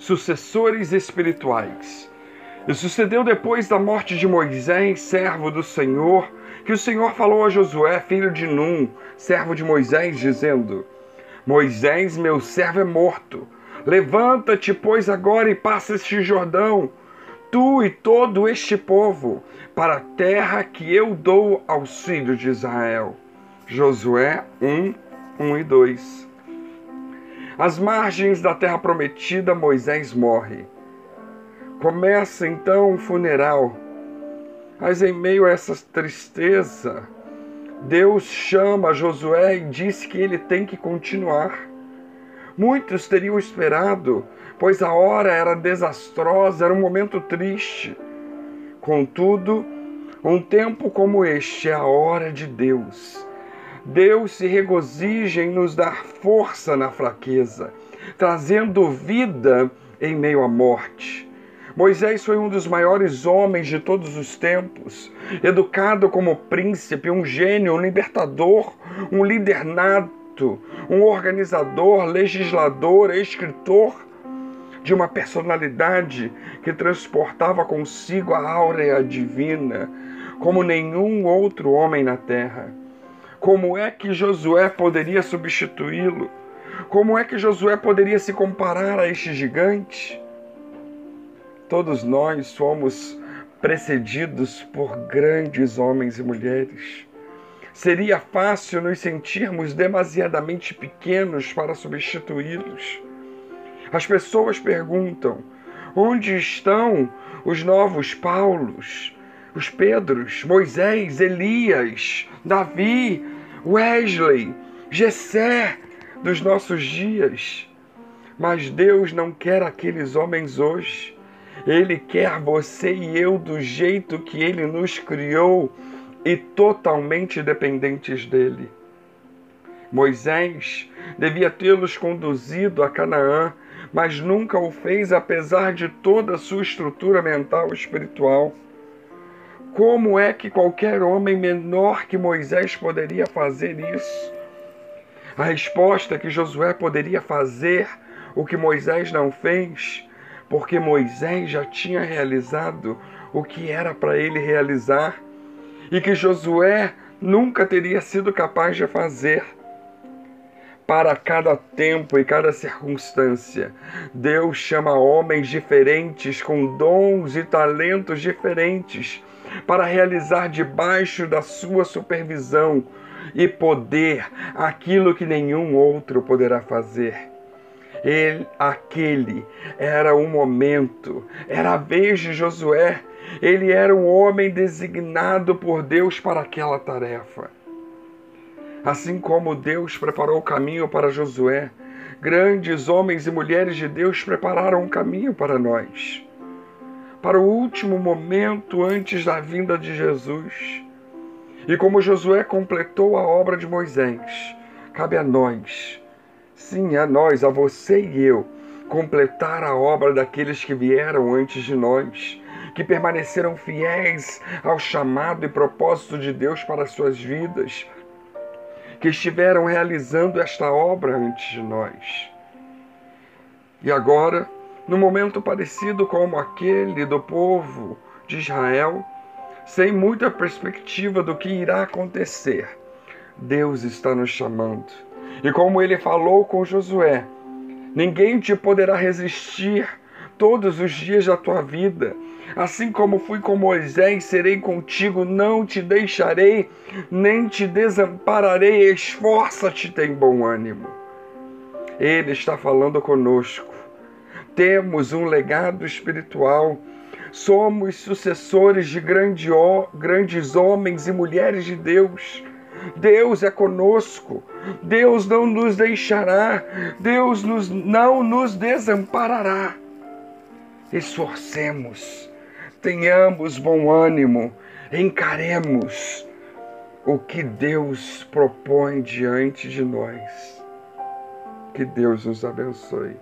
sucessores espirituais. E sucedeu depois da morte de Moisés, servo do Senhor, que o Senhor falou a Josué, filho de Num, servo de Moisés, dizendo: Moisés, meu servo, é morto. Levanta-te, pois, agora e passa este Jordão, tu e todo este povo, para a terra que eu dou aos filhos de Israel. Josué 1, 1 e 2. Às margens da terra prometida, Moisés morre. Começa então o funeral. Mas em meio a essa tristeza, Deus chama Josué e diz que ele tem que continuar. Muitos teriam esperado, pois a hora era desastrosa, era um momento triste. Contudo, um tempo como este é a hora de Deus Deus se regozija em nos dar força na fraqueza, trazendo vida em meio à morte. Moisés foi um dos maiores homens de todos os tempos, educado como príncipe, um gênio, um libertador, um líder nato, um organizador, legislador, escritor de uma personalidade que transportava consigo a áurea divina, como nenhum outro homem na terra. Como é que Josué poderia substituí-lo? Como é que Josué poderia se comparar a este gigante? Todos nós somos precedidos por grandes homens e mulheres. Seria fácil nos sentirmos demasiadamente pequenos para substituí-los. As pessoas perguntam: onde estão os novos Paulos? Os Pedros, Moisés, Elias, Davi, Wesley, Jessé dos nossos dias. Mas Deus não quer aqueles homens hoje. Ele quer você e eu do jeito que ele nos criou e totalmente dependentes dele. Moisés devia tê-los conduzido a Canaã, mas nunca o fez apesar de toda a sua estrutura mental e espiritual. Como é que qualquer homem menor que Moisés poderia fazer isso? A resposta é que Josué poderia fazer o que Moisés não fez, porque Moisés já tinha realizado o que era para ele realizar e que Josué nunca teria sido capaz de fazer. Para cada tempo e cada circunstância, Deus chama homens diferentes com dons e talentos diferentes para realizar debaixo da sua supervisão e poder aquilo que nenhum outro poderá fazer. Ele, aquele era o momento, era a vez de Josué. Ele era um homem designado por Deus para aquela tarefa. Assim como Deus preparou o caminho para Josué, grandes homens e mulheres de Deus prepararam o um caminho para nós para o último momento antes da vinda de Jesus. E como Josué completou a obra de Moisés, cabe a nós, sim, a nós, a você e eu, completar a obra daqueles que vieram antes de nós, que permaneceram fiéis ao chamado e propósito de Deus para as suas vidas, que estiveram realizando esta obra antes de nós. E agora, num momento parecido como aquele do povo de Israel, sem muita perspectiva do que irá acontecer. Deus está nos chamando. E como ele falou com Josué, ninguém te poderá resistir todos os dias da tua vida. Assim como fui com Moisés, serei contigo, não te deixarei, nem te desampararei. Esforça-te, tem bom ânimo. Ele está falando conosco temos um legado espiritual. Somos sucessores de grande, grandes homens e mulheres de Deus. Deus é conosco. Deus não nos deixará. Deus nos, não nos desamparará. Esforcemos, tenhamos bom ânimo, encaremos o que Deus propõe diante de nós. Que Deus nos abençoe.